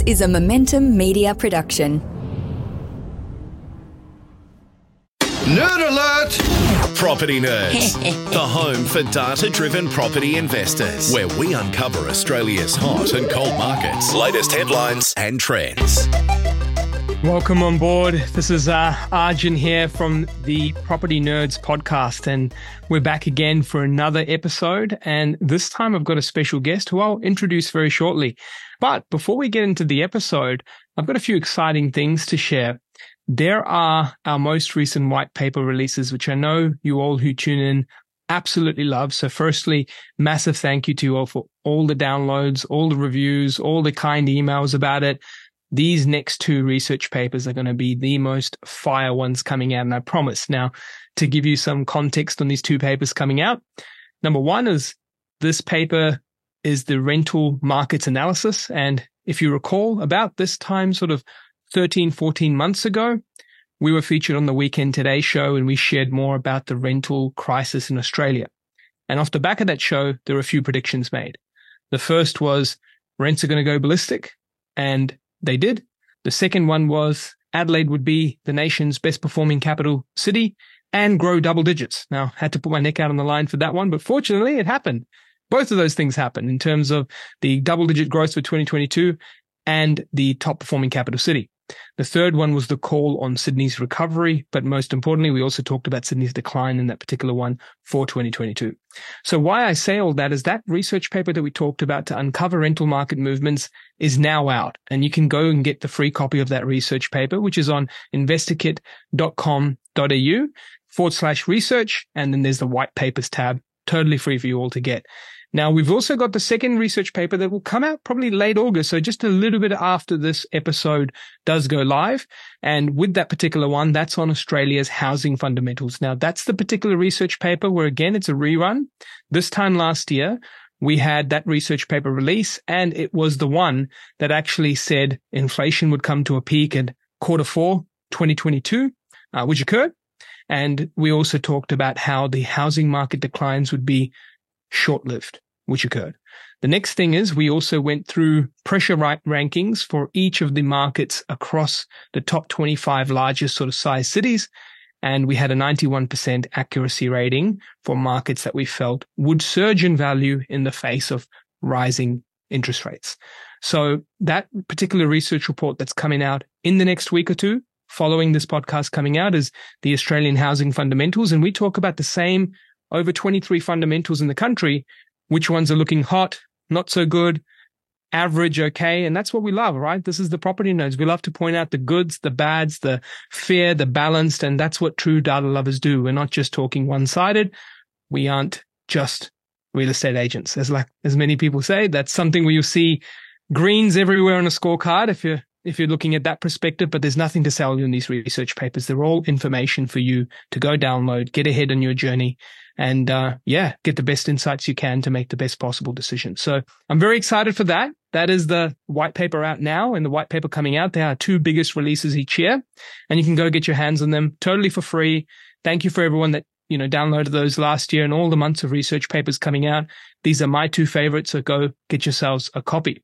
This is a Momentum Media production. Nerd alert! Property Nerds, the home for data driven property investors, where we uncover Australia's hot and cold markets, latest headlines, and trends. Welcome on board. This is uh, Arjun here from the Property Nerds podcast, and we're back again for another episode. And this time I've got a special guest who I'll introduce very shortly. But before we get into the episode, I've got a few exciting things to share. There are our most recent white paper releases, which I know you all who tune in absolutely love. So firstly, massive thank you to you all for all the downloads, all the reviews, all the kind emails about it these next two research papers are going to be the most fire ones coming out. And I promise now to give you some context on these two papers coming out. Number one is this paper is the rental markets analysis. And if you recall about this time, sort of 13, 14 months ago, we were featured on the Weekend Today show and we shared more about the rental crisis in Australia. And off the back of that show, there were a few predictions made. The first was rents are going to go ballistic and they did. The second one was Adelaide would be the nation's best performing capital city and grow double digits. Now, had to put my neck out on the line for that one, but fortunately it happened. Both of those things happened in terms of the double digit growth for 2022 and the top performing capital city. The third one was the call on Sydney's recovery, but most importantly, we also talked about Sydney's decline in that particular one for 2022. So why I say all that is that research paper that we talked about to uncover rental market movements is now out and you can go and get the free copy of that research paper, which is on investorkit.com.au forward slash research. And then there's the white papers tab, totally free for you all to get. Now we've also got the second research paper that will come out probably late August. So just a little bit after this episode does go live. And with that particular one, that's on Australia's housing fundamentals. Now that's the particular research paper where again, it's a rerun. This time last year, we had that research paper release and it was the one that actually said inflation would come to a peak in quarter four, 2022, uh, which occurred. And we also talked about how the housing market declines would be short lived, which occurred. The next thing is we also went through pressure right rankings for each of the markets across the top 25 largest sort of size cities. And we had a 91% accuracy rating for markets that we felt would surge in value in the face of rising interest rates. So that particular research report that's coming out in the next week or two following this podcast coming out is the Australian housing fundamentals. And we talk about the same over 23 fundamentals in the country, which ones are looking hot, not so good, average, okay. And that's what we love, right? This is the property nerds. We love to point out the goods, the bads, the fair, the balanced. And that's what true data lovers do. We're not just talking one sided. We aren't just real estate agents. As like, as many people say, that's something where you see greens everywhere on a scorecard. If you're if you're looking at that perspective, but there's nothing to sell you in these research papers. They're all information for you to go download, get ahead on your journey and, uh, yeah, get the best insights you can to make the best possible decision. So I'm very excited for that. That is the white paper out now and the white paper coming out. They are two biggest releases each year and you can go get your hands on them totally for free. Thank you for everyone that you know, downloaded those last year and all the months of research papers coming out. These are my two favorites. So go get yourselves a copy.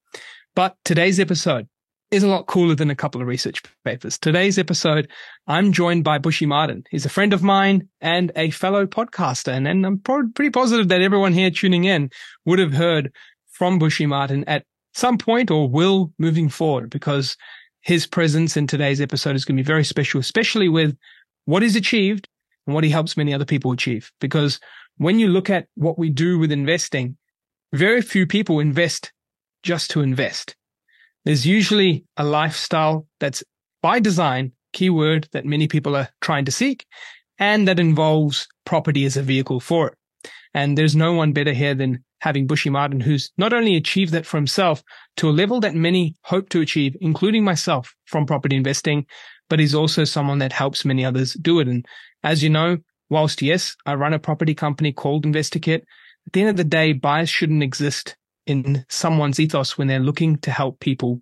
But today's episode, is a lot cooler than a couple of research papers. Today's episode, I'm joined by Bushy Martin. He's a friend of mine and a fellow podcaster. And, and I'm pro- pretty positive that everyone here tuning in would have heard from Bushy Martin at some point or will moving forward because his presence in today's episode is going to be very special, especially with what he's achieved and what he helps many other people achieve. Because when you look at what we do with investing, very few people invest just to invest there's usually a lifestyle that's by design, keyword that many people are trying to seek, and that involves property as a vehicle for it. And there's no one better here than having Bushy Martin, who's not only achieved that for himself to a level that many hope to achieve, including myself from property investing, but he's also someone that helps many others do it. And as you know, whilst yes, I run a property company called InvestorKit, at the end of the day, bias shouldn't exist in someone's ethos when they're looking to help people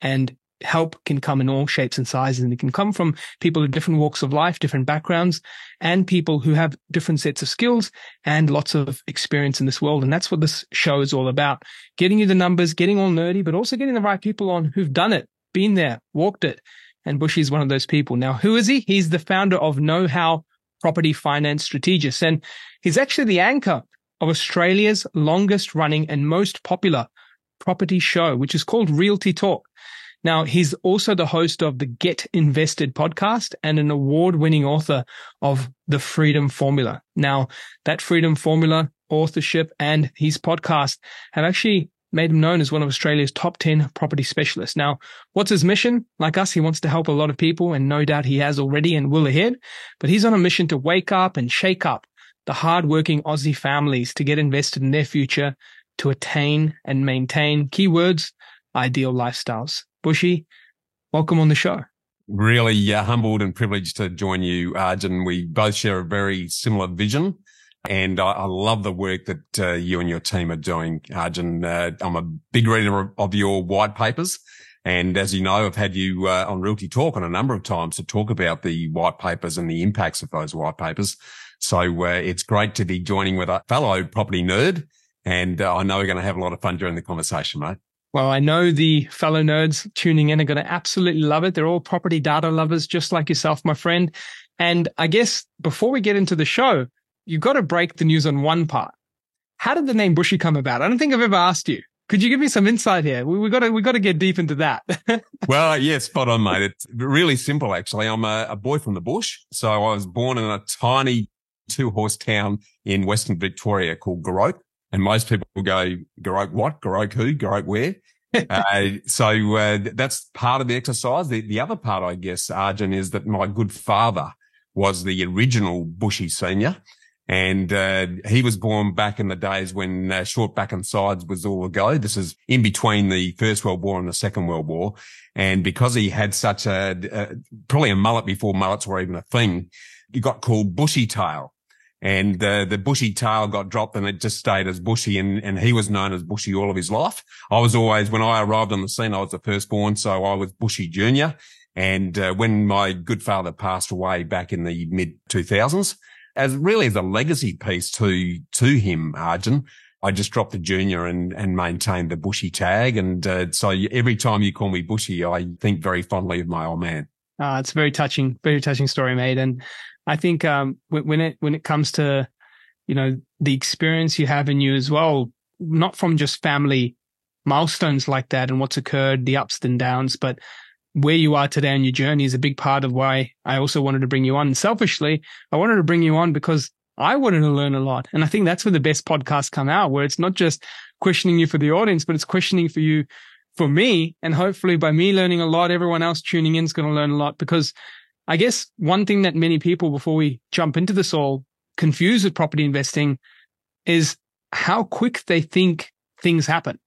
and help can come in all shapes and sizes and it can come from people of different walks of life, different backgrounds and people who have different sets of skills and lots of experience in this world. And that's what this show is all about. Getting you the numbers, getting all nerdy, but also getting the right people on who've done it, been there, walked it. And Bushy is one of those people. Now, who is he? He's the founder of KnowHow Property Finance Strategist. And he's actually the anchor of Australia's longest running and most popular property show, which is called Realty Talk. Now, he's also the host of the Get Invested podcast and an award winning author of the Freedom Formula. Now, that Freedom Formula authorship and his podcast have actually made him known as one of Australia's top 10 property specialists. Now, what's his mission? Like us, he wants to help a lot of people and no doubt he has already and will ahead, but he's on a mission to wake up and shake up the hardworking Aussie families to get invested in their future to attain and maintain keywords, ideal lifestyles. Bushy, welcome on the show. Really uh, humbled and privileged to join you, Arjun. We both share a very similar vision. And I, I love the work that uh, you and your team are doing, Arjun. Uh, I'm a big reader of, of, your white papers. And as you know, I've had you uh, on Realty Talk on a number of times to talk about the white papers and the impacts of those white papers. So uh, it's great to be joining with a fellow property nerd. And uh, I know we're going to have a lot of fun during the conversation, mate. Well, I know the fellow nerds tuning in are going to absolutely love it. They're all property data lovers, just like yourself, my friend. And I guess before we get into the show, you've got to break the news on one part. How did the name Bushy come about? I don't think I've ever asked you. Could you give me some insight here? We, we got to we got to get deep into that. well, yeah, spot on, mate. It's really simple, actually. I'm a, a boy from the bush, so I was born in a tiny two horse town in Western Victoria called Goroke. And most people will go, Goroke what? Goroke who? Goroke where? uh, so uh, that's part of the exercise. The, the other part, I guess, Arjun, is that my good father was the original Bushy senior. And uh, he was born back in the days when uh, short back and sides was all a go. This is in between the First World War and the Second World War. And because he had such a, a probably a mullet before mullets were even a thing, he got called Bushy Tail and the bushy tail got dropped and it just stayed as bushy and, and he was known as bushy all of his life. I was always, when I arrived on the scene, I was the firstborn. So I was bushy junior. And uh, when my good father passed away back in the mid 2000s, as really as a legacy piece to, to him, Arjun, I just dropped the junior and, and maintained the bushy tag. And uh, so every time you call me bushy, I think very fondly of my old man. Uh, it's a very touching, very touching story, mate. And I think um, when it when it comes to you know the experience you have in you as well, not from just family milestones like that and what's occurred, the ups and downs, but where you are today on your journey is a big part of why I also wanted to bring you on. And selfishly, I wanted to bring you on because I wanted to learn a lot. And I think that's where the best podcasts come out, where it's not just questioning you for the audience, but it's questioning for you, for me. And hopefully by me learning a lot, everyone else tuning in is going to learn a lot because I guess one thing that many people, before we jump into this all, confuse with property investing is how quick they think things happen.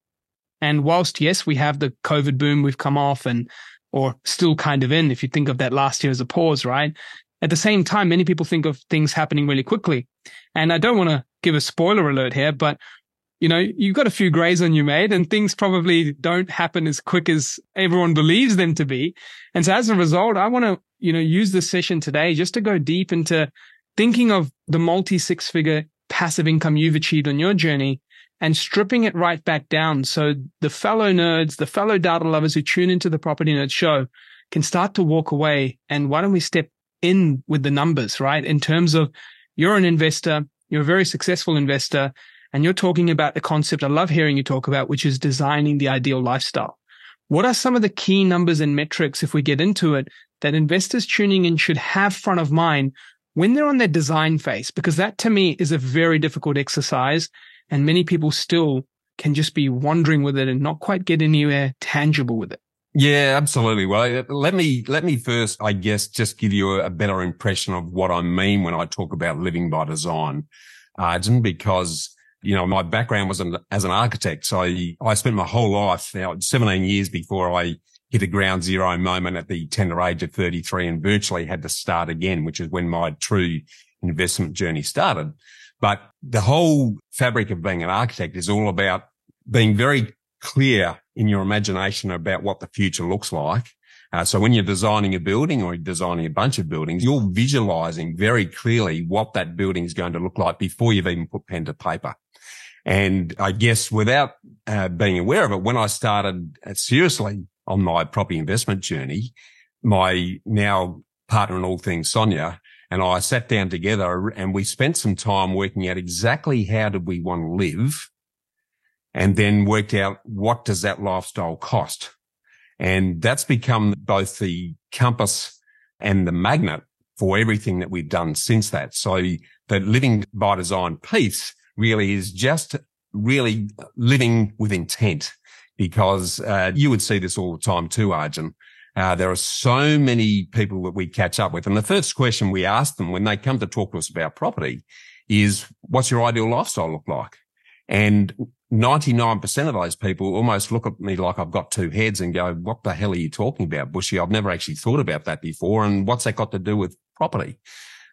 And whilst, yes, we have the COVID boom we've come off and, or still kind of in, if you think of that last year as a pause, right? At the same time, many people think of things happening really quickly. And I don't want to give a spoiler alert here, but you know, you've got a few grays on you, mate, and things probably don't happen as quick as everyone believes them to be. And so as a result, I want to, you know, use this session today just to go deep into thinking of the multi six figure passive income you've achieved on your journey and stripping it right back down. So the fellow nerds, the fellow data lovers who tune into the property nerd show can start to walk away. And why don't we step in with the numbers, right? In terms of you're an investor, you're a very successful investor and you're talking about the concept I love hearing you talk about, which is designing the ideal lifestyle. What are some of the key numbers and metrics, if we get into it, that investors tuning in should have front of mind when they're on their design phase? Because that to me is a very difficult exercise. And many people still can just be wandering with it and not quite get anywhere tangible with it. Yeah, absolutely. Well, uh, let me, let me first, I guess, just give you a, better impression of what I mean when I talk about living by design, uh, Arjun, because you know, my background was an, as an architect. So I, I spent my whole life, you know, 17 years before I hit a ground zero moment at the tender age of 33 and virtually had to start again, which is when my true investment journey started. But the whole fabric of being an architect is all about being very clear in your imagination about what the future looks like Uh, so when you're designing a building or designing a bunch of buildings, you're visualizing very clearly what that building is going to look like before you've even put pen to paper. And I guess without uh, being aware of it, when I started uh, seriously on my property investment journey, my now partner in all things, Sonia, and I sat down together and we spent some time working out exactly how did we want to live and then worked out what does that lifestyle cost? And that's become both the compass and the magnet for everything that we've done since that. So the living by design piece really is just really living with intent because uh, you would see this all the time too, Arjun. Uh, there are so many people that we catch up with. And the first question we ask them when they come to talk to us about property is, what's your ideal lifestyle look like? And 99% of those people almost look at me like I've got two heads and go, what the hell are you talking about, Bushy? I've never actually thought about that before. And what's that got to do with property?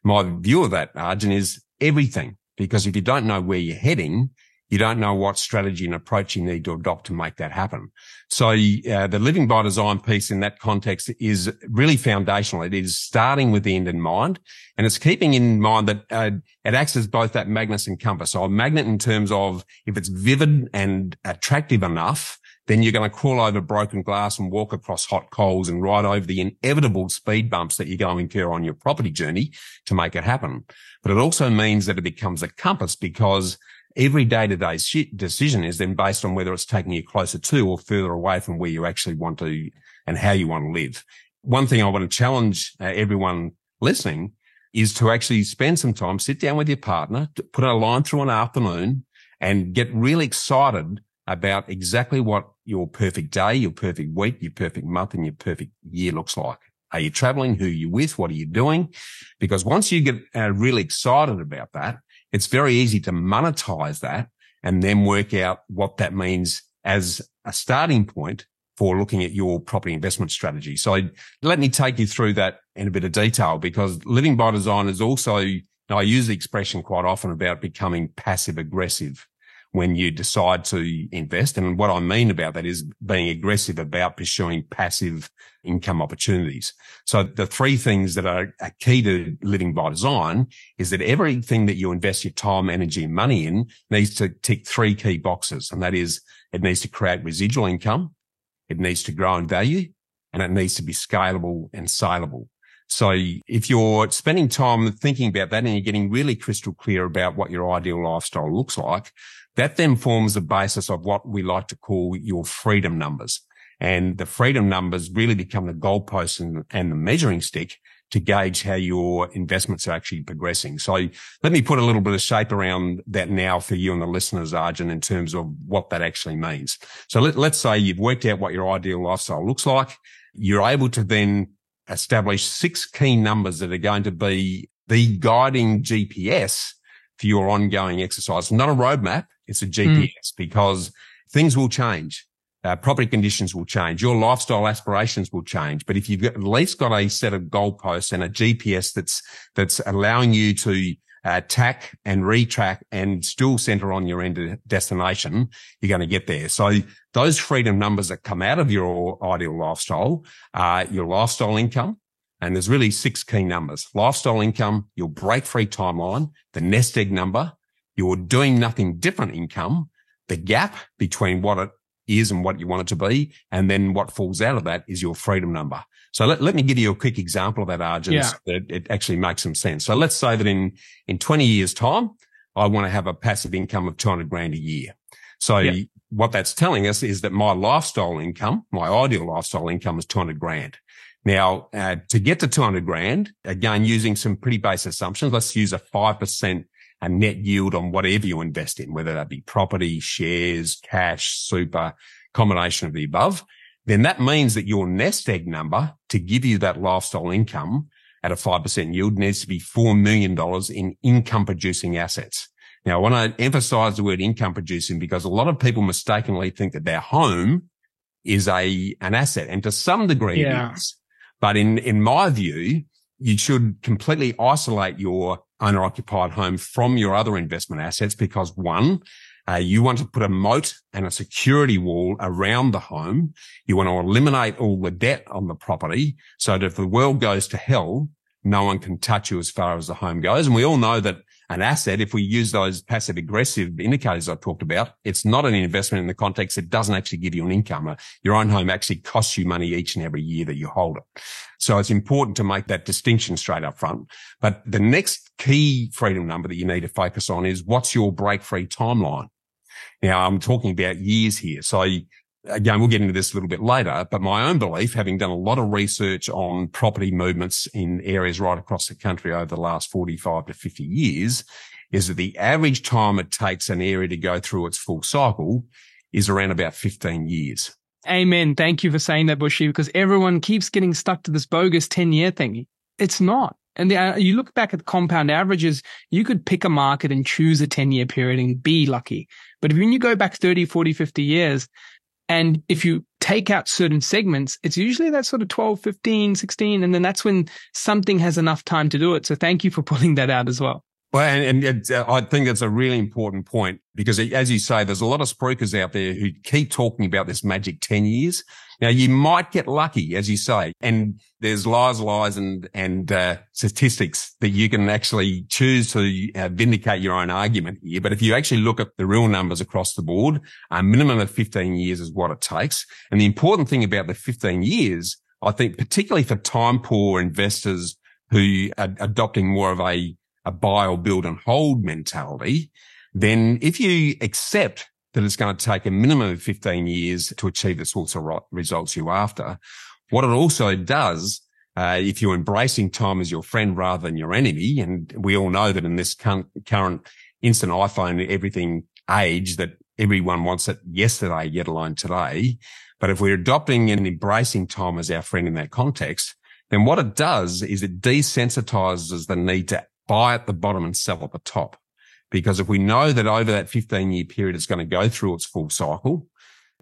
My view of that, Arjun, is everything. Because if you don't know where you're heading, you don't know what strategy and approach you need to adopt to make that happen. So uh, the living by design piece in that context is really foundational. It is starting with the end in mind and it's keeping in mind that uh, it acts as both that magnet and compass. So a magnet in terms of if it's vivid and attractive enough, then you're going to crawl over broken glass and walk across hot coals and ride over the inevitable speed bumps that you're going to incur on your property journey to make it happen. But it also means that it becomes a compass because every day to day decision is then based on whether it's taking you closer to or further away from where you actually want to and how you want to live. One thing I want to challenge uh, everyone listening is to actually spend some time, sit down with your partner, put a line through an afternoon and get really excited about exactly what your perfect day, your perfect week, your perfect month and your perfect year looks like. Are you traveling? Who are you with? What are you doing? Because once you get uh, really excited about that, it's very easy to monetize that and then work out what that means as a starting point for looking at your property investment strategy. So let me take you through that in a bit of detail because living by design is also, I use the expression quite often about becoming passive aggressive when you decide to invest. And what I mean about that is being aggressive about pursuing passive income opportunities. So the three things that are, key to living by design is that everything that you invest your time, energy and money in needs to tick three key boxes. And that is it needs to create residual income. It needs to grow in value and it needs to be scalable and saleable. So if you're spending time thinking about that and you're getting really crystal clear about what your ideal lifestyle looks like, that then forms the basis of what we like to call your freedom numbers. And the freedom numbers really become the goalposts and, and the measuring stick to gauge how your investments are actually progressing. So let me put a little bit of shape around that now for you and the listeners, Arjun, in terms of what that actually means. So let, let's say you've worked out what your ideal lifestyle looks like. You're able to then establish six key numbers that are going to be the guiding GPS for your ongoing exercise. Not a roadmap. It's a GPS mm. because things will change. Uh, property conditions will change. Your lifestyle aspirations will change. But if you've got, at least got a set of goalposts and a GPS that's, that's allowing you to uh, tack and retrack and still center on your end destination, you're going to get there. So those freedom numbers that come out of your ideal lifestyle are your lifestyle income. And there's really six key numbers, lifestyle income, your break free timeline, the nest egg number, your doing nothing different income, the gap between what it is and what you want it to be. And then what falls out of that is your freedom number. So let, let me give you a quick example of that, Arjun. Yeah. That it actually makes some sense. So let's say that in, in 20 years time, I want to have a passive income of 200 grand a year. So yeah. what that's telling us is that my lifestyle income, my ideal lifestyle income is 200 grand. Now, uh, to get to 200 grand, again, using some pretty base assumptions, let's use a 5% a net yield on whatever you invest in, whether that be property, shares, cash, super, combination of the above, then that means that your nest egg number to give you that lifestyle income at a 5% yield needs to be $4 million in income producing assets. Now, I want to emphasize the word income producing because a lot of people mistakenly think that their home is a, an asset and to some degree yeah. it is. But in, in my view, you should completely isolate your owner occupied home from your other investment assets because one, Uh, you want to put a moat and a security wall around the home. You want to eliminate all the debt on the property so that if the world goes to hell, no one can touch you as far as the home goes. And we all know that an asset, if we use those passive aggressive indicators I've talked about, it's not an investment in the context. It doesn't actually give you an income. Uh, your own home actually costs you money each and every year that you hold it. So it's important to make that distinction straight up front. But the next key freedom number that you need to focus on is what's your break free timeline? Now I'm talking about years here. So again, we'll get into this a little bit later, but my own belief, having done a lot of research on property movements in areas right across the country over the last 45 to 50 years, is that the average time it takes an area to go through its full cycle is around about 15 years. Amen. Thank you for saying that, Bushy, because everyone keeps getting stuck to this bogus 10 year thing. It's not. And the, uh, you look back at the compound averages, you could pick a market and choose a 10 year period and be lucky. But when you go back 30, 40, 50 years, and if you take out certain segments, it's usually that sort of 12, 15, 16. And then that's when something has enough time to do it. So thank you for pulling that out as well. Well, and, and uh, I think that's a really important point because, as you say, there's a lot of spruikers out there who keep talking about this magic 10 years. Now, you might get lucky, as you say, and there's lies, lies, and and uh, statistics that you can actually choose to uh, vindicate your own argument here. But if you actually look at the real numbers across the board, a minimum of 15 years is what it takes. And the important thing about the 15 years, I think, particularly for time poor investors who are adopting more of a a buy or build and hold mentality, then if you accept that it's going to take a minimum of 15 years to achieve the sorts of results you're after, what it also does, uh, if you're embracing time as your friend rather than your enemy, and we all know that in this current instant iPhone, everything age that everyone wants it yesterday, yet alone today. But if we're adopting and embracing time as our friend in that context, then what it does is it desensitizes the need to buy at the bottom and sell at the top. Because if we know that over that 15 year period, it's going to go through its full cycle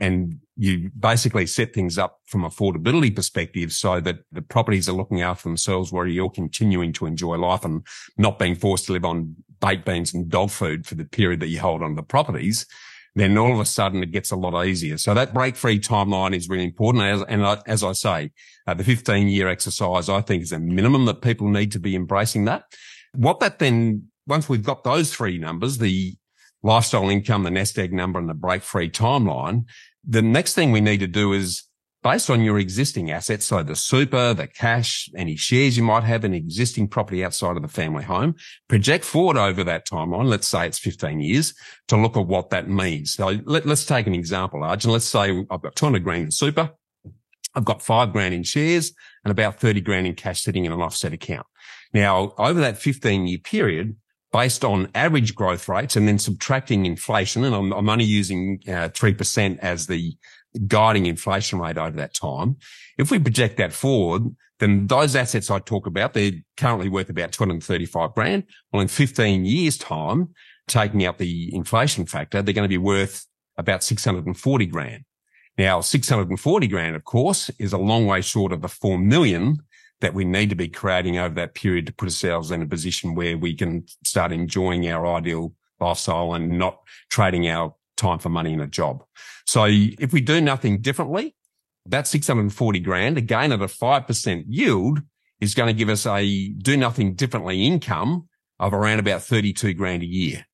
and you basically set things up from affordability perspective so that the properties are looking after themselves where you're continuing to enjoy life and not being forced to live on baked beans and dog food for the period that you hold on the properties, then all of a sudden it gets a lot easier. So that break free timeline is really important. As, and as I say, uh, the 15 year exercise, I think is a minimum that people need to be embracing that. What that then, once we've got those three numbers, the lifestyle income, the nest egg number and the break free timeline, the next thing we need to do is based on your existing assets, so the super, the cash, any shares you might have in existing property outside of the family home, project forward over that timeline. Let's say it's 15 years to look at what that means. So let, us take an example, Arjun. Let's say I've got 200 grand in super. I've got five grand in shares and about 30 grand in cash sitting in an offset account. Now, over that 15 year period, based on average growth rates and then subtracting inflation, and I'm, I'm only using uh, 3% as the guiding inflation rate over that time. If we project that forward, then those assets I talk about, they're currently worth about 235 grand. Well, in 15 years time, taking out the inflation factor, they're going to be worth about 640 grand. Now, 640 grand, of course, is a long way short of the 4 million that we need to be creating over that period to put ourselves in a position where we can start enjoying our ideal lifestyle and not trading our time for money in a job. So if we do nothing differently, that 640 grand, again at a 5% yield is going to give us a do nothing differently income of around about 32 grand a year,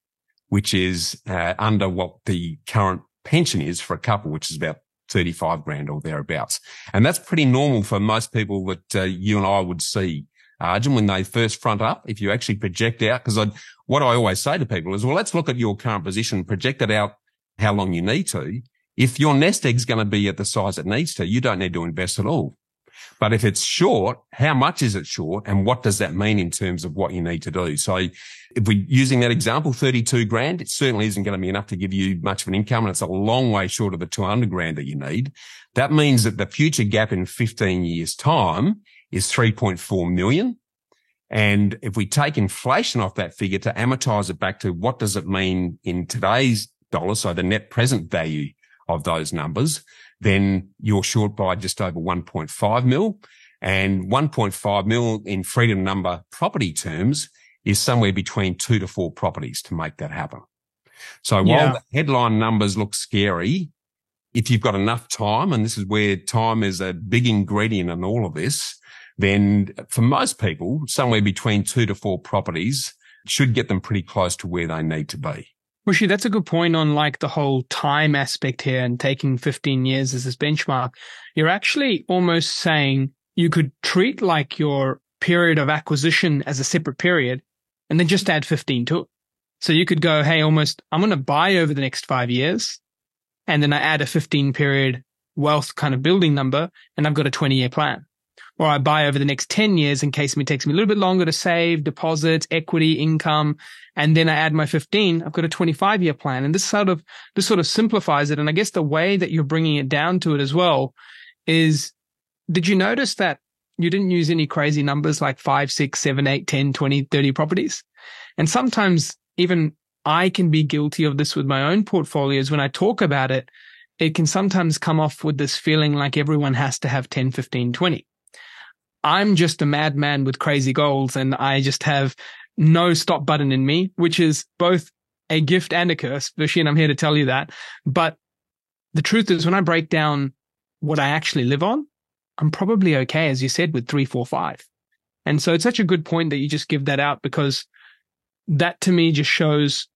which is uh, under what the current pension is for a couple, which is about 35 grand or thereabouts. And that's pretty normal for most people that uh, you and I would see. Arjun, when they first front up, if you actually project out, because what I always say to people is, well, let's look at your current position, project it out how long you need to. If your nest egg's going to be at the size it needs to, you don't need to invest at all. But if it's short, how much is it short? And what does that mean in terms of what you need to do? So if we're using that example, 32 grand, it certainly isn't going to be enough to give you much of an income. And it's a long way short of the 200 grand that you need. That means that the future gap in 15 years time is 3.4 million. And if we take inflation off that figure to amortize it back to what does it mean in today's dollars? So the net present value of those numbers, then you're short by just over 1.5 mil and 1.5 mil in freedom number property terms is somewhere between two to four properties to make that happen. So while yeah. the headline numbers look scary, if you've got enough time, and this is where time is a big ingredient in all of this, then for most people, somewhere between two to four properties should get them pretty close to where they need to be. Bushy, that's a good point on like the whole time aspect here and taking 15 years as this benchmark. You're actually almost saying you could treat like your period of acquisition as a separate period and then just add 15 to it. So you could go, Hey, almost, I'm going to buy over the next five years. And then I add a 15 period wealth kind of building number and I've got a 20 year plan or I buy over the next 10 years in case it takes me a little bit longer to save deposits, equity, income. And then I add my 15. I've got a 25 year plan. And this sort of, this sort of simplifies it. And I guess the way that you're bringing it down to it as well is, did you notice that you didn't use any crazy numbers like five, six, seven, eight, 10, 20, 30 properties? And sometimes even I can be guilty of this with my own portfolios. When I talk about it, it can sometimes come off with this feeling like everyone has to have 10, 15, 20. I'm just a madman with crazy goals and I just have no stop button in me, which is both a gift and a curse. Vishin, I'm here to tell you that. But the truth is when I break down what I actually live on, I'm probably okay, as you said, with three, four, five. And so it's such a good point that you just give that out because that to me just shows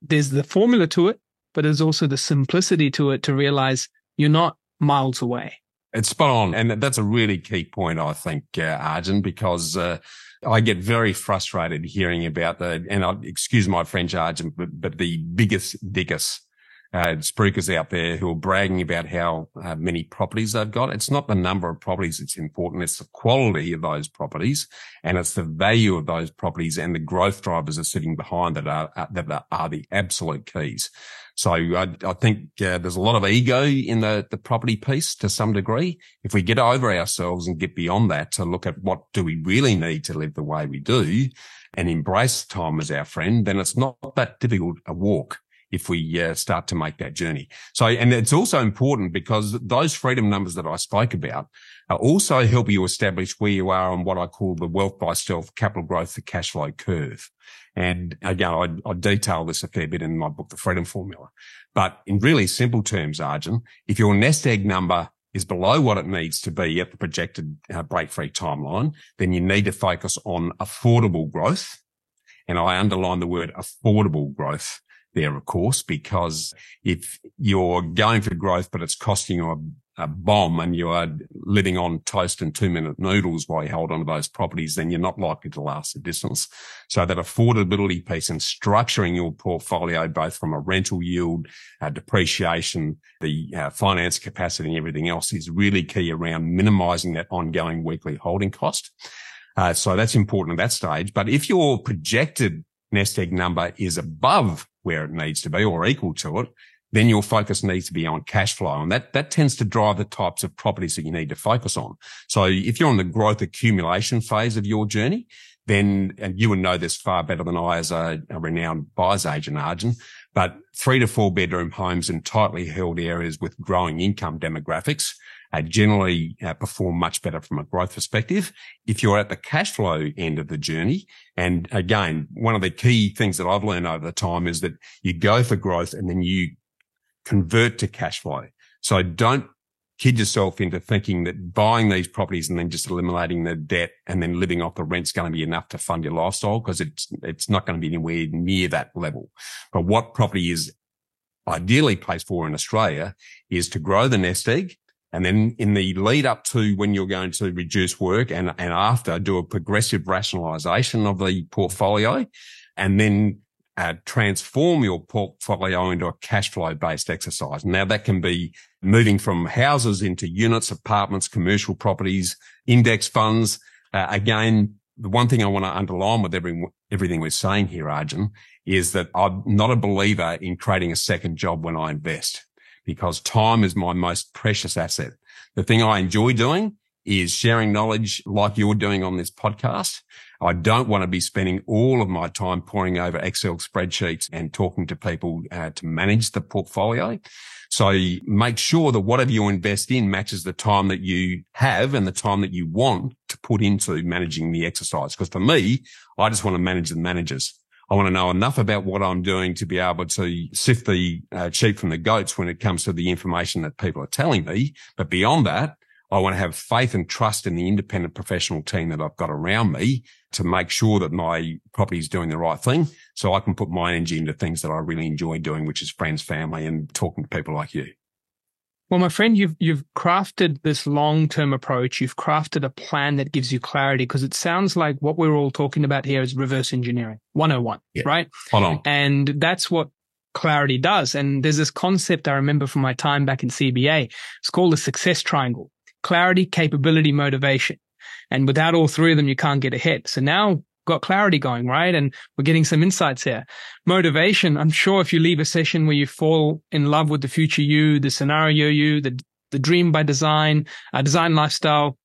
there's the formula to it, but there's also the simplicity to it to realize you're not miles away. It's spot on. And that's a really key point, I think, uh, Arjun, because, uh, I get very frustrated hearing about the, and I excuse my French, Arjun, but, but the biggest dickus uh, spruikers out there who are bragging about how uh, many properties they've got. It's not the number of properties that's important. It's the quality of those properties and it's the value of those properties and the growth drivers are sitting behind that are, that are the absolute keys. So I, I think uh, there's a lot of ego in the, the property piece to some degree. If we get over ourselves and get beyond that to look at what do we really need to live the way we do and embrace time as our friend, then it's not that difficult a walk if we uh, start to make that journey. So, and it's also important because those freedom numbers that I spoke about also help you establish where you are on what I call the wealth by stealth capital growth to cash flow curve. And again, I, I detail this a fair bit in my book, The Freedom Formula. But in really simple terms, Arjun, if your nest egg number is below what it needs to be at the projected uh, break free timeline, then you need to focus on affordable growth. And I underline the word affordable growth there, of course, because if you're going for growth, but it's costing you a, a, bomb and you are living on toast and two minute noodles while you hold on to those properties, then you're not likely to last the distance. So that affordability piece and structuring your portfolio, both from a rental yield, uh, depreciation, the uh, finance capacity and everything else is really key around minimizing that ongoing weekly holding cost. Uh, so that's important at that stage. But if your projected nest egg number is above where it needs to be or equal to it, then your focus needs to be on cash flow. And that, that tends to drive the types of properties that you need to focus on. So if you're on the growth accumulation phase of your journey, then, and you would know this far better than I as a, a renowned buyer's agent, Arjun, but three to four bedroom homes in tightly held areas with growing income demographics uh, generally uh, perform much better from a growth perspective. If you're at the cash flow end of the journey, and again, one of the key things that I've learned over the time is that you go for growth and then you convert to cash flow. So don't kid yourself into thinking that buying these properties and then just eliminating the debt and then living off the rent's going to be enough to fund your lifestyle because it's, it's not going to be anywhere near that level. But what property is ideally placed for in Australia is to grow the nest egg and then in the lead up to when you're going to reduce work and, and after do a progressive rationalization of the portfolio and then uh, transform your portfolio into a cash flow based exercise. Now that can be moving from houses into units, apartments, commercial properties, index funds. Uh, again, the one thing I want to underline with every, everything we're saying here, Arjun, is that I'm not a believer in creating a second job when I invest because time is my most precious asset. The thing I enjoy doing is sharing knowledge like you're doing on this podcast. I don't want to be spending all of my time poring over Excel spreadsheets and talking to people uh, to manage the portfolio. So make sure that whatever you invest in matches the time that you have and the time that you want to put into managing the exercise. Because for me, I just want to manage the managers. I want to know enough about what I'm doing to be able to sift the uh, sheep from the goats when it comes to the information that people are telling me. But beyond that, I want to have faith and trust in the independent professional team that I've got around me to make sure that my property is doing the right thing. So I can put my energy into things that I really enjoy doing, which is friends, family and talking to people like you. Well, my friend, you've you've crafted this long-term approach. You've crafted a plan that gives you clarity because it sounds like what we're all talking about here is reverse engineering 101, yeah. right? Hold on. And that's what clarity does. And there's this concept I remember from my time back in CBA. It's called the success triangle clarity, capability, motivation. And without all three of them, you can't get ahead. So now got clarity going, right? And we're getting some insights here. Motivation. I'm sure if you leave a session where you fall in love with the future you, the scenario you, the, the dream by design, uh, design lifestyle,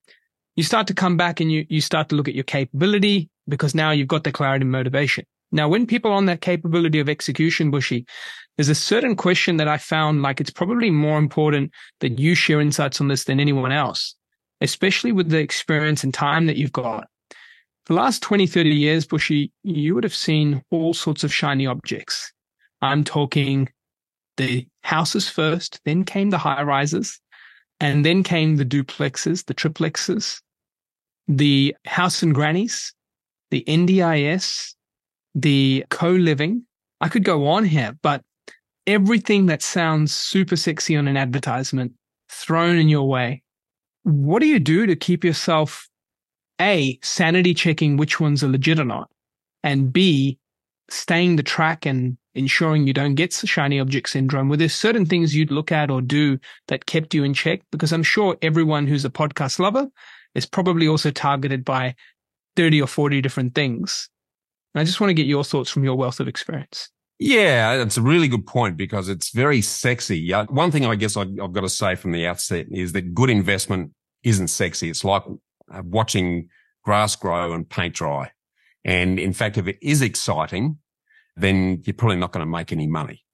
you start to come back and you, you start to look at your capability because now you've got the clarity and motivation. Now, when people on that capability of execution, Bushy, there's a certain question that I found like it's probably more important that you share insights on this than anyone else, especially with the experience and time that you've got. The last 20, 30 years, Bushy, you would have seen all sorts of shiny objects. I'm talking the houses first, then came the high rises, and then came the duplexes, the triplexes, the house and grannies, the NDIS, the co-living. I could go on here, but everything that sounds super sexy on an advertisement thrown in your way. What do you do to keep yourself A, sanity checking which ones are legit or not, and B, staying the track and ensuring you don't get shiny object syndrome? Were there certain things you'd look at or do that kept you in check? Because I'm sure everyone who's a podcast lover is probably also targeted by 30 or 40 different things. And I just want to get your thoughts from your wealth of experience. Yeah, it's a really good point because it's very sexy. One thing I guess I, have got to say from the outset is that good investment isn't sexy. It's like uh, watching grass grow and paint dry. And in fact, if it is exciting, then you're probably not going to make any money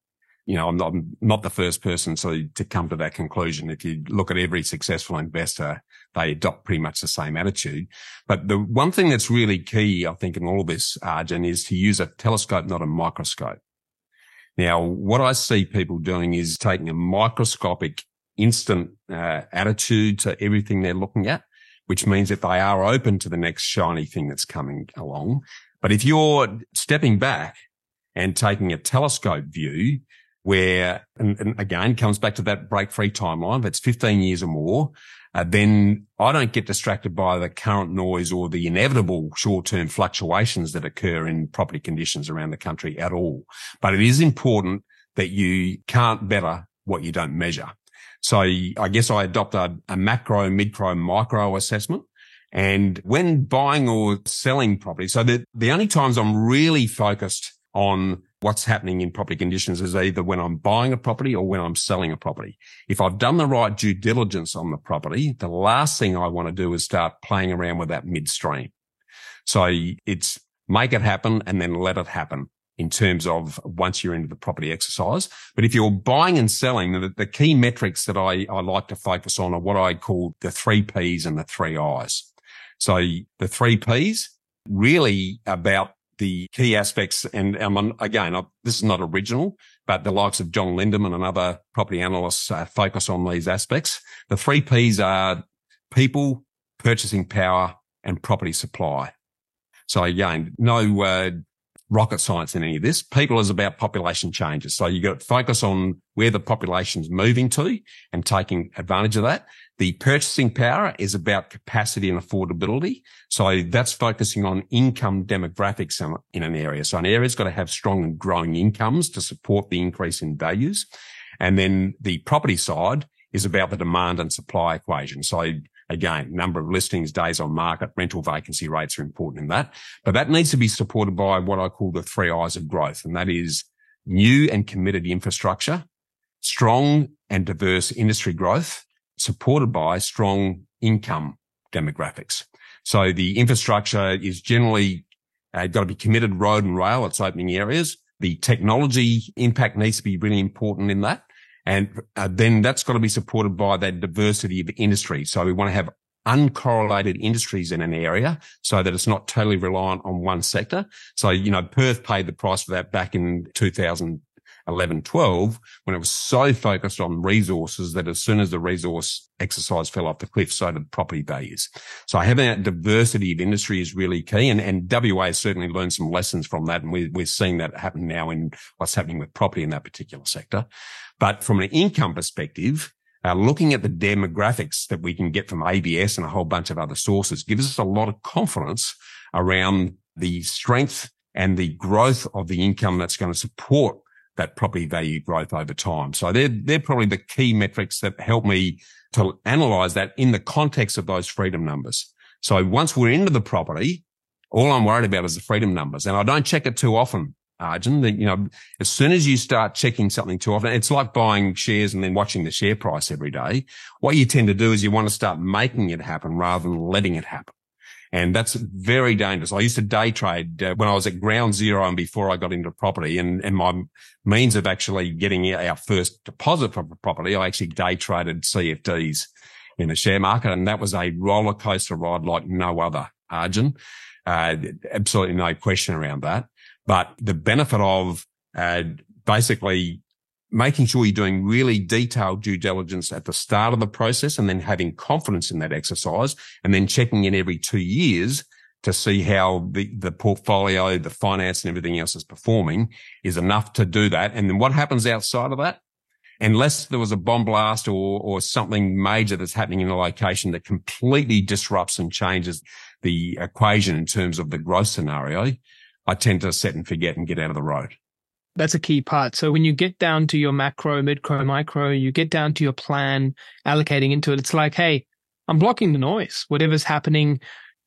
you know, I'm not, I'm not the first person to, to come to that conclusion. If you look at every successful investor, they adopt pretty much the same attitude. But the one thing that's really key, I think, in all of this, Arjun, is to use a telescope, not a microscope. Now, what I see people doing is taking a microscopic instant uh, attitude to everything they're looking at, which means that they are open to the next shiny thing that's coming along. But if you're stepping back and taking a telescope view, where, and, and, again, comes back to that break free timeline. If it's 15 years or more, uh, then I don't get distracted by the current noise or the inevitable short term fluctuations that occur in property conditions around the country at all. But it is important that you can't better what you don't measure. So I guess I adopt a, a macro, micro, micro assessment. And when buying or selling property, so the, the only times I'm really focused on what's happening in property conditions is either when I'm buying a property or when I'm selling a property. If I've done the right due diligence on the property, the last thing I want to do is start playing around with that midstream. So it's make it happen and then let it happen in terms of once you're into the property exercise. But if you're buying and selling, the, the key metrics that I, I like to focus on are what I call the three P's and the three I's. So the three P's really about the key aspects. And um, again, I, this is not original, but the likes of John Lindeman and other property analysts uh, focus on these aspects. The three P's are people, purchasing power, and property supply. So again, no uh, rocket science in any of this. People is about population changes. So you got to focus on where the population's moving to and taking advantage of that. The purchasing power is about capacity and affordability. So that's focusing on income demographics in an area. So an area's got to have strong and growing incomes to support the increase in values. And then the property side is about the demand and supply equation. So again, number of listings, days on market, rental vacancy rates are important in that. But that needs to be supported by what I call the three I's of growth. And that is new and committed infrastructure, strong and diverse industry growth, supported by strong income demographics. So the infrastructure is generally uh, got to be committed road and rail. It's opening areas. The technology impact needs to be really important in that. And uh, then that's got to be supported by that diversity of industry. So we want to have uncorrelated industries in an area so that it's not totally reliant on one sector. So, you know, Perth paid the price for that back in 2011, 12 when it was so focused on resources that as soon as the resource exercise fell off the cliff, so did property values. So having that diversity of industry is really key. And, and WA certainly learned some lessons from that. And we, we're seeing that happen now in what's happening with property in that particular sector. But from an income perspective, uh, looking at the demographics that we can get from ABS and a whole bunch of other sources gives us a lot of confidence around the strength and the growth of the income that's going to support that property value growth over time. So they're, they're probably the key metrics that help me to analyze that in the context of those freedom numbers. So once we're into the property, all I'm worried about is the freedom numbers and I don't check it too often. Arjun, that, you know, as soon as you start checking something too often, it's like buying shares and then watching the share price every day. What you tend to do is you want to start making it happen rather than letting it happen. And that's very dangerous. I used to day trade uh, when I was at ground zero and before I got into property and, and my means of actually getting our first deposit from a property, I actually day traded CFDs in the share market. And that was a roller coaster ride like no other, Arjun. Uh, absolutely no question around that. But the benefit of uh, basically making sure you're doing really detailed due diligence at the start of the process and then having confidence in that exercise and then checking in every two years to see how the, the portfolio, the finance and everything else is performing is enough to do that. And then what happens outside of that? Unless there was a bomb blast or, or something major that's happening in a location that completely disrupts and changes the equation in terms of the growth scenario, I tend to set and forget and get out of the road. That's a key part. So when you get down to your macro, micro, micro, you get down to your plan, allocating into it, it's like, hey, I'm blocking the noise. Whatever's happening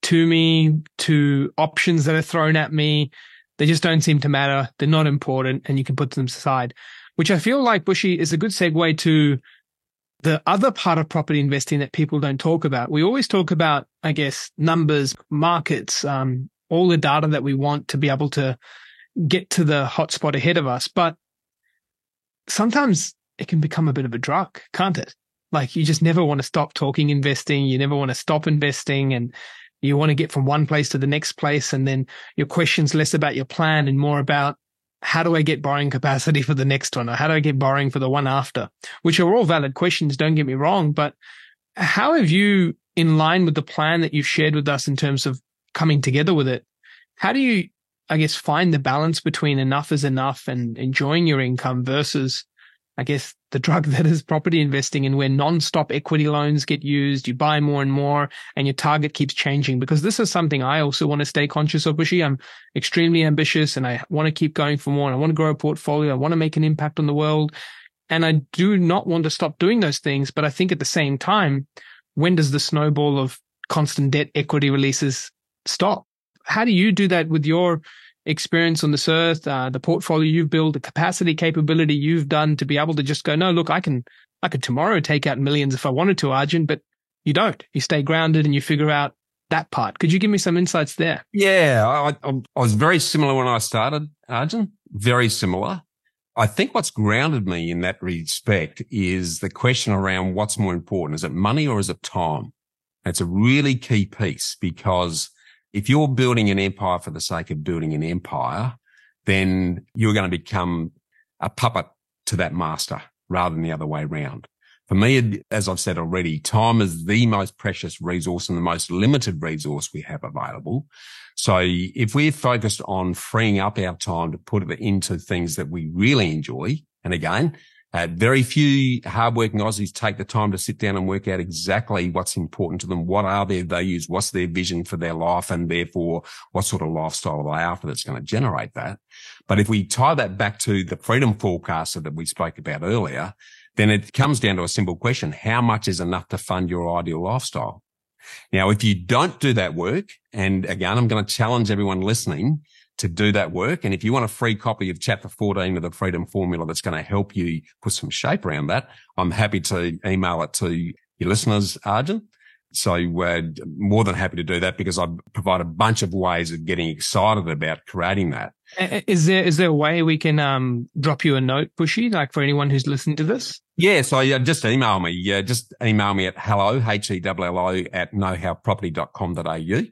to me, to options that are thrown at me, they just don't seem to matter. They're not important and you can put them aside, which I feel like Bushy is a good segue to the other part of property investing that people don't talk about. We always talk about, I guess, numbers, markets, um, all the data that we want to be able to get to the hotspot ahead of us. But sometimes it can become a bit of a drug, can't it? Like you just never want to stop talking investing. You never want to stop investing and you want to get from one place to the next place. And then your question's less about your plan and more about how do I get borrowing capacity for the next one? Or how do I get borrowing for the one after? Which are all valid questions. Don't get me wrong. But how have you, in line with the plan that you've shared with us in terms of coming together with it. How do you, I guess, find the balance between enough is enough and enjoying your income versus, I guess, the drug that is property investing and where non-stop equity loans get used, you buy more and more and your target keeps changing because this is something I also want to stay conscious of, Bushy. I'm extremely ambitious and I want to keep going for more. I want to grow a portfolio. I want to make an impact on the world. And I do not want to stop doing those things. But I think at the same time, when does the snowball of constant debt equity releases stop. How do you do that with your experience on this earth, uh, the portfolio you've built, the capacity capability you've done to be able to just go, no, look, I can, I could tomorrow take out millions if I wanted to, Arjun, but you don't. You stay grounded and you figure out that part. Could you give me some insights there? Yeah, I, I, I was very similar when I started, Arjun. Very similar. I think what's grounded me in that respect is the question around what's more important. Is it money or is it time? It's a really key piece because if you're building an empire for the sake of building an empire, then you're going to become a puppet to that master rather than the other way around. For me, as I've said already, time is the most precious resource and the most limited resource we have available. So if we're focused on freeing up our time to put it into things that we really enjoy, and again, uh, very few hardworking Aussies take the time to sit down and work out exactly what's important to them. What are their values? What's their vision for their life? And therefore, what sort of lifestyle are they after that's going to generate that? But if we tie that back to the freedom forecaster that we spoke about earlier, then it comes down to a simple question. How much is enough to fund your ideal lifestyle? Now, if you don't do that work, and again, I'm going to challenge everyone listening to do that work. And if you want a free copy of chapter 14 of the freedom formula that's going to help you put some shape around that, I'm happy to email it to your listeners, Arjun. So we're more than happy to do that because I provide a bunch of ways of getting excited about creating that. Is there is there a way we can um, drop you a note, Bushy, like for anyone who's listening to this? Yeah, so yeah, just email me. Yeah, just email me at hello, H-E-L-L-O at knowhowproperty.com.au.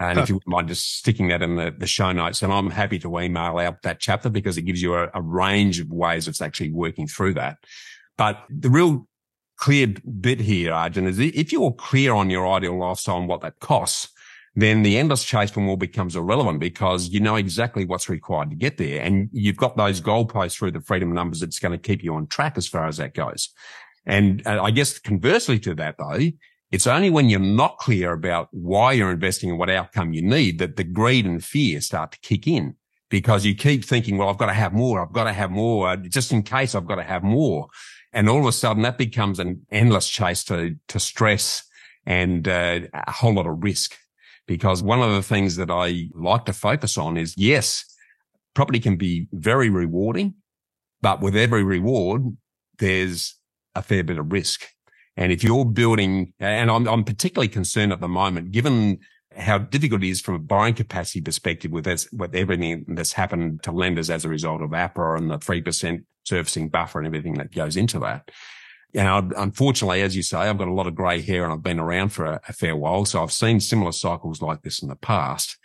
And if you wouldn't mind just sticking that in the, the show notes, and I'm happy to email out that chapter because it gives you a, a range of ways of actually working through that. But the real clear bit here, Arjun, is if you're clear on your ideal lifestyle and what that costs, then the endless chase for more becomes irrelevant because you know exactly what's required to get there. And you've got those goalposts through the freedom numbers that's going to keep you on track as far as that goes. And uh, I guess conversely to that though, it's only when you're not clear about why you're investing and what outcome you need that the greed and fear start to kick in because you keep thinking, well, I've got to have more. I've got to have more uh, just in case I've got to have more. And all of a sudden that becomes an endless chase to, to stress and uh, a whole lot of risk. Because one of the things that I like to focus on is yes, property can be very rewarding, but with every reward, there's a fair bit of risk. And if you're building, and I'm, I'm particularly concerned at the moment, given how difficult it is from a borrowing capacity perspective with, this, with everything that's happened to lenders as a result of APRA and the 3% servicing buffer and everything that goes into that. You know, unfortunately, as you say, I've got a lot of grey hair and I've been around for a, a fair while. So I've seen similar cycles like this in the past.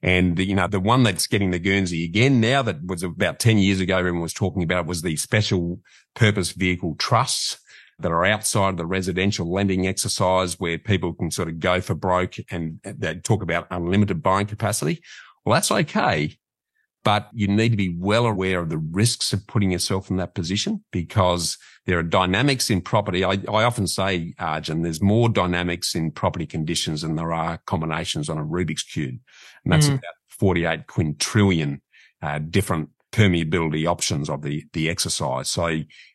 And, you know, the one that's getting the Guernsey again now that was about 10 years ago, everyone was talking about was the special purpose vehicle trusts that are outside of the residential lending exercise where people can sort of go for broke and they talk about unlimited buying capacity. Well, that's okay. But you need to be well aware of the risks of putting yourself in that position because there are dynamics in property. I, I often say, Arjun, there's more dynamics in property conditions than there are combinations on a Rubik's cube. And that's mm. about 48 quintillion uh, different permeability options of the, the exercise. So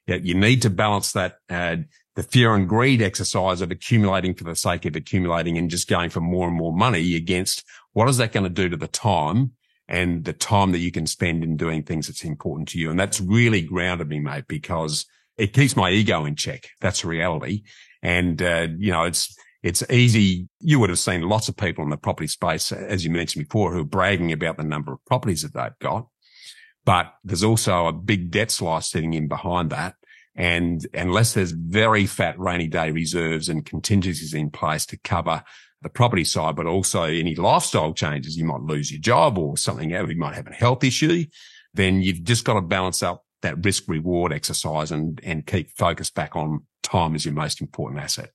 you need to balance that, uh, the fear and greed exercise of accumulating for the sake of accumulating and just going for more and more money against what is that going to do to the time and the time that you can spend in doing things that's important to you. And that's really grounded me, mate, because it keeps my ego in check. That's reality. And, uh, you know, it's, it's easy. You would have seen lots of people in the property space, as you mentioned before, who are bragging about the number of properties that they've got. But there's also a big debt slice sitting in behind that. And unless there's very fat rainy day reserves and contingencies in place to cover the property side, but also any lifestyle changes, you might lose your job or something, you might have a health issue, then you've just got to balance up that risk reward exercise and, and keep focus back on time as your most important asset.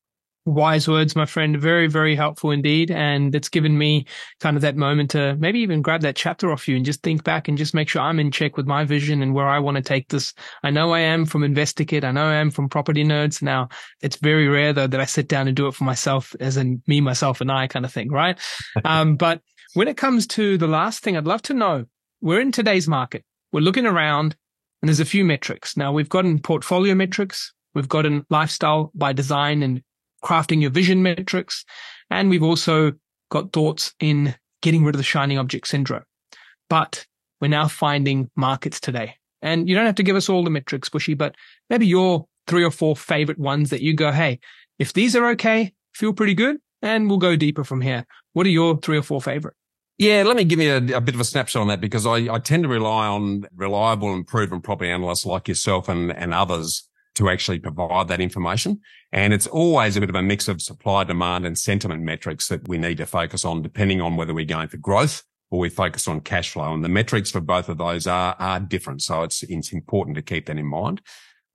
Wise words, my friend. Very, very helpful indeed. And it's given me kind of that moment to maybe even grab that chapter off you and just think back and just make sure I'm in check with my vision and where I want to take this. I know I am from InvestorKit. I know I am from Property Nerds. Now, it's very rare though that I sit down and do it for myself as in me, myself and I kind of thing, right? um, but when it comes to the last thing, I'd love to know, we're in today's market. We're looking around and there's a few metrics. Now we've gotten portfolio metrics. We've gotten lifestyle by design and crafting your vision metrics. And we've also got thoughts in getting rid of the shining object syndrome. But we're now finding markets today. And you don't have to give us all the metrics, Bushy, but maybe your three or four favorite ones that you go, Hey, if these are okay, feel pretty good and we'll go deeper from here. What are your three or four favorite? Yeah, let me give you a, a, bit of a snapshot on that because I, I, tend to rely on reliable and proven property analysts like yourself and, and others to actually provide that information. And it's always a bit of a mix of supply, demand and sentiment metrics that we need to focus on depending on whether we're going for growth or we focus on cash flow. And the metrics for both of those are, are different. So it's, it's important to keep that in mind.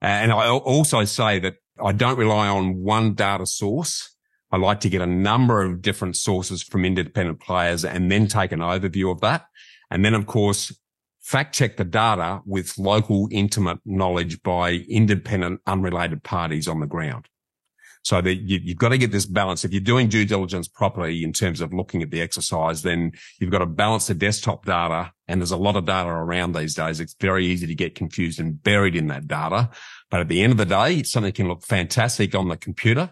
Uh, and I also say that I don't rely on one data source. I like to get a number of different sources from independent players and then take an overview of that. And then, of course, fact check the data with local intimate knowledge by independent, unrelated parties on the ground. So that you, have got to get this balance. If you're doing due diligence properly in terms of looking at the exercise, then you've got to balance the desktop data. And there's a lot of data around these days. It's very easy to get confused and buried in that data. But at the end of the day, something can look fantastic on the computer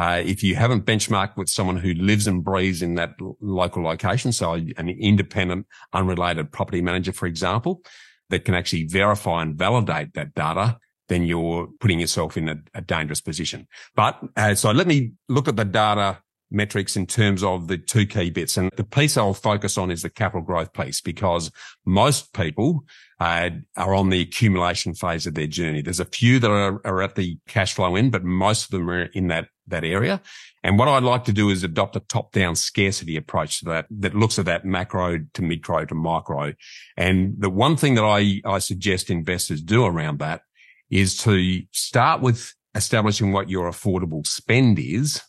uh, if you haven't benchmarked with someone who lives and breathes in that local location, so an independent, unrelated property manager, for example, that can actually verify and validate that data, then you're putting yourself in a, a dangerous position. But uh, so let me look at the data metrics in terms of the two key bits. And the piece I'll focus on is the capital growth piece because most people uh, are on the accumulation phase of their journey. There's a few that are, are at the cash flow end, but most of them are in that, that area. And what I'd like to do is adopt a top down scarcity approach to that, that looks at that macro to micro to micro. And the one thing that I, I suggest investors do around that is to start with establishing what your affordable spend is.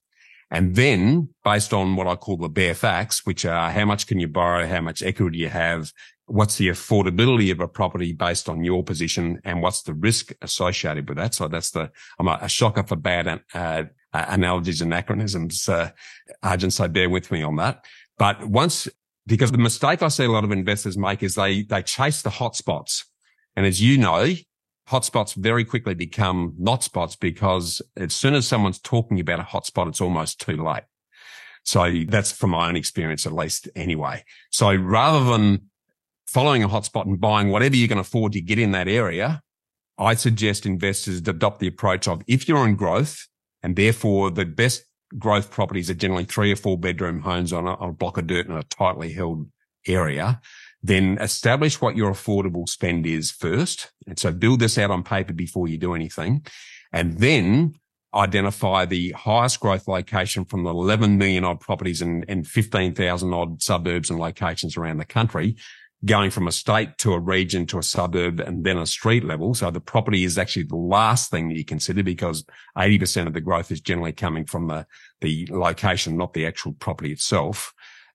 And then based on what I call the bare facts, which are how much can you borrow? How much equity you have? What's the affordability of a property based on your position and what's the risk associated with that? So that's the, I'm a, a shocker for bad, uh, analogies and anachronisms, uh, Arjun. So bear with me on that. But once, because the mistake I see a lot of investors make is they, they chase the hotspots. And as you know, hotspots very quickly become not spots because as soon as someone's talking about a hotspot, it's almost too late. So that's from my own experience, at least anyway. So rather than following a hotspot and buying whatever you can afford to get in that area, I suggest investors adopt the approach of if you're in growth and therefore the best growth properties are generally three or four bedroom homes on a, on a block of dirt in a tightly held area, then establish what your affordable spend is first. And so build this out on paper before you do anything. And then identify the highest growth location from the 11 million odd properties and, and 15,000 odd suburbs and locations around the country, going from a state to a region to a suburb and then a street level. So the property is actually the last thing that you consider because 80% of the growth is generally coming from the, the location, not the actual property itself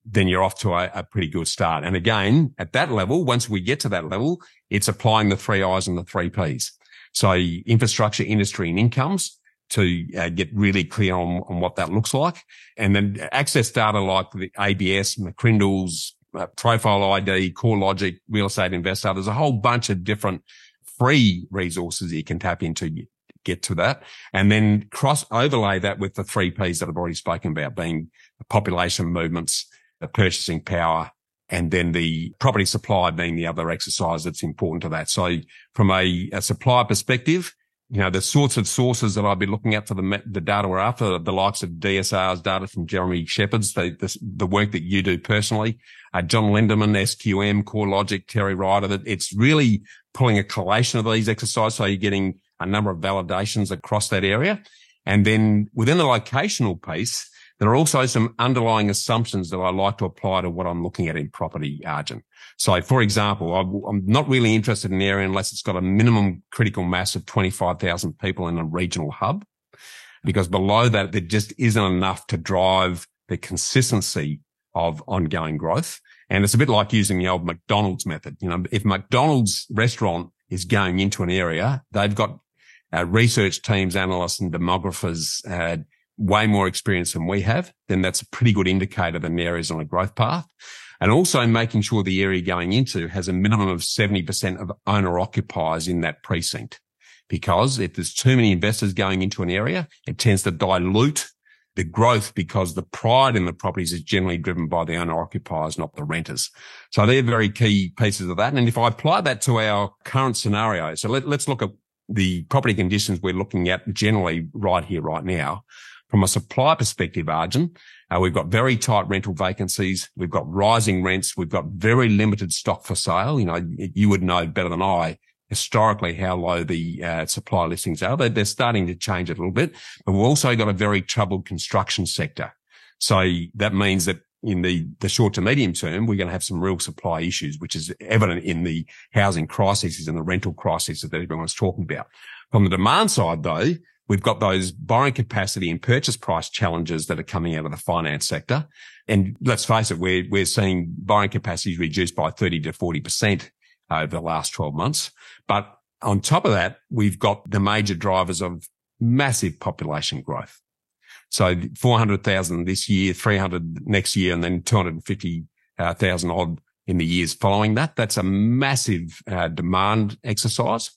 then you're off to a, a, pretty good start. And again, at that level, once we get to that level, it's applying the three I's and the three P's. So infrastructure, industry and incomes to uh, get really clear on, on what that looks like. And then access data like the ABS, McCrindle's, uh, Profile ID, CoreLogic, Real Estate Investor. There's a whole bunch of different free resources you can tap into to get to that and then cross overlay that with the three P's that I've already spoken about being population movements, the purchasing power, and then the property supply being the other exercise that's important to that. So from a, a supply perspective, you know, the sorts of sources that I'd be looking at for the, the data we're after, the likes of DSR's data from Jeremy Sheppard's, the, the, the work that you do personally, uh, John Lindeman, SQM, CoreLogic, Terry Ryder, that it's really pulling a collation of these exercises. So you're getting a number of validations across that area. And then within the locational piece, there are also some underlying assumptions that I like to apply to what I'm looking at in property, Arjun. So, for example, I'm not really interested in an area unless it's got a minimum critical mass of 25,000 people in a regional hub, because below that, there just isn't enough to drive the consistency of ongoing growth. And it's a bit like using the old McDonald's method. You know, if McDonald's restaurant is going into an area, they've got uh, research teams, analysts and demographers uh, way more experience than we have, then that's a pretty good indicator that an area is on a growth path. And also making sure the area going into has a minimum of 70% of owner occupiers in that precinct. Because if there's too many investors going into an area, it tends to dilute the growth because the pride in the properties is generally driven by the owner occupiers, not the renters. So they're very key pieces of that. And if I apply that to our current scenario, so let, us look at the property conditions we're looking at generally right here, right now. From a supply perspective, Arjun, uh, we've got very tight rental vacancies. We've got rising rents. We've got very limited stock for sale. You know, you would know better than I historically how low the uh, supply listings are. They're, they're starting to change a little bit, but we've also got a very troubled construction sector. So that means that in the, the short to medium term, we're going to have some real supply issues, which is evident in the housing crises and the rental crises that everyone's talking about. From the demand side, though, We've got those borrowing capacity and purchase price challenges that are coming out of the finance sector. And let's face it, we're, we're seeing borrowing capacity reduced by 30 to 40% over the last 12 months. But on top of that, we've got the major drivers of massive population growth. So 400,000 this year, 300 next year, and then 250,000 odd in the years following that. That's a massive uh, demand exercise.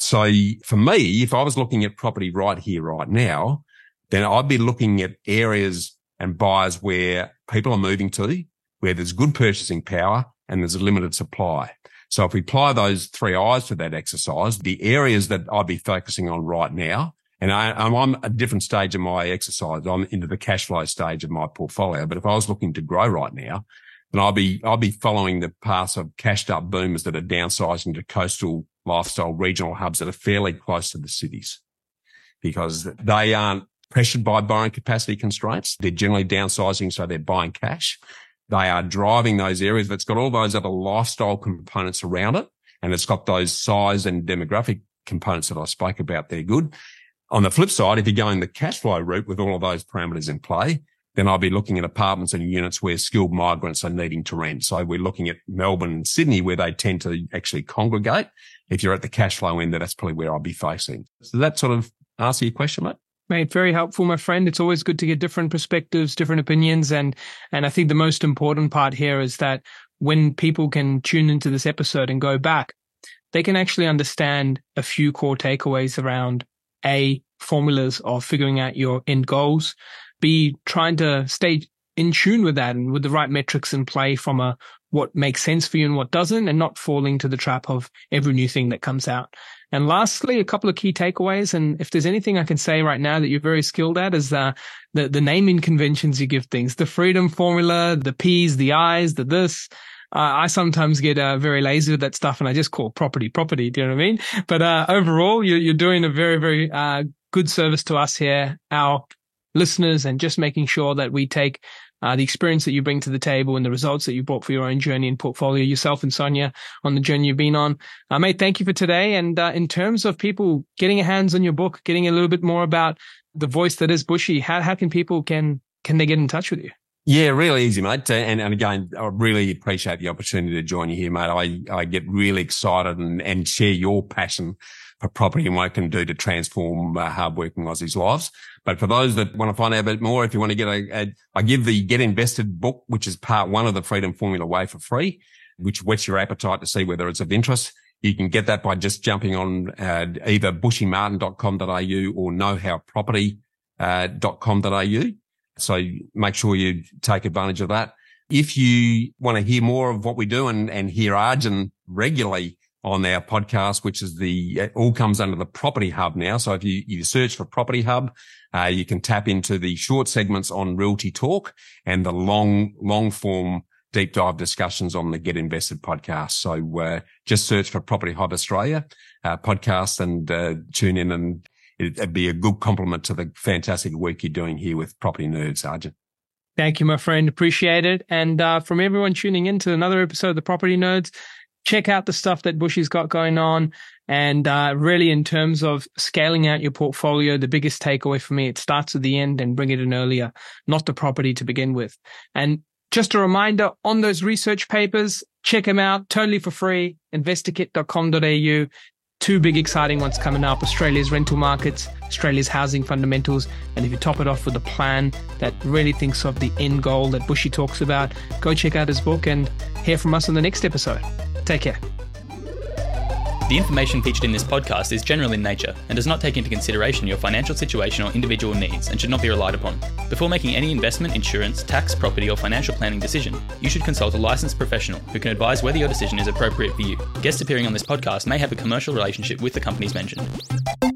So for me, if I was looking at property right here, right now, then I'd be looking at areas and buyers where people are moving to, where there's good purchasing power and there's a limited supply. So if we apply those three eyes to that exercise, the areas that I'd be focusing on right now And I, I'm at a different stage of my exercise. I'm into the cash flow stage of my portfolio. But if I was looking to grow right now, then I'll be, I'll be following the path of cashed up boomers that are downsizing to coastal lifestyle regional hubs that are fairly close to the cities because they aren't pressured by borrowing capacity constraints. They're generally downsizing. So they're buying cash. They are driving those areas that's got all those other lifestyle components around it. And it's got those size and demographic components that I spoke about. They're good. On the flip side, if you're going the cash flow route with all of those parameters in play, then I'll be looking at apartments and units where skilled migrants are needing to rent. So we're looking at Melbourne and Sydney where they tend to actually congregate. If you're at the cash flow end, that's probably where I'll be facing. So that sort of answer your question, mate? Mate, very helpful, my friend. It's always good to get different perspectives, different opinions. And, and I think the most important part here is that when people can tune into this episode and go back, they can actually understand a few core takeaways around A, formulas of figuring out your end goals, B, trying to stay in tune with that and with the right metrics in play from a what makes sense for you and what doesn't, and not falling to the trap of every new thing that comes out. And lastly, a couple of key takeaways. And if there's anything I can say right now that you're very skilled at is uh, the, the naming conventions you give things, the freedom formula, the P's, the I's, the this. Uh, I sometimes get uh, very lazy with that stuff and I just call property property. Do you know what I mean? But uh, overall, you're, you're doing a very, very uh, good service to us here, our listeners, and just making sure that we take uh, the experience that you bring to the table and the results that you brought for your own journey and portfolio, yourself and Sonia on the journey you've been on. Uh, mate, thank you for today. And uh, in terms of people getting a hands on your book, getting a little bit more about the voice that is Bushy, how, how can people can, can they get in touch with you? Yeah, really easy, mate. And, and again, I really appreciate the opportunity to join you here, mate. I, I get really excited and, and share your passion for property and what it can do to transform uh, hardworking Aussies' lives. But for those that want to find out a bit more, if you want to get a, a, I give the Get Invested book, which is part one of the Freedom Formula Way for free, which whets your appetite to see whether it's of interest. You can get that by just jumping on uh, either bushymartin.com.au or knowhowproperty.com.au. Uh, so make sure you take advantage of that. If you want to hear more of what we do and, and hear Arjun regularly, on our podcast, which is the, it all comes under the property hub now. So if you, you search for property hub, uh, you can tap into the short segments on realty talk and the long, long form deep dive discussions on the Get Invested podcast. So, uh, just search for Property Hub Australia, uh, podcast and, uh, tune in and it'd be a good compliment to the fantastic work you're doing here with Property Nerds, Arjun. Thank you, my friend. Appreciate it. And, uh, from everyone tuning in to another episode of the Property Nerds, check out the stuff that Bushy's got going on. And uh, really, in terms of scaling out your portfolio, the biggest takeaway for me, it starts at the end and bring it in earlier, not the property to begin with. And just a reminder on those research papers, check them out totally for free. Investorkit.com.au. Two big exciting ones coming up Australia's rental markets, Australia's housing fundamentals. And if you top it off with a plan that really thinks of the end goal that Bushy talks about, go check out his book and hear from us on the next episode. Take care. The information featured in this podcast is general in nature and does not take into consideration your financial situation or individual needs and should not be relied upon. Before making any investment, insurance, tax, property, or financial planning decision, you should consult a licensed professional who can advise whether your decision is appropriate for you. Guests appearing on this podcast may have a commercial relationship with the companies mentioned.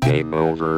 Game over.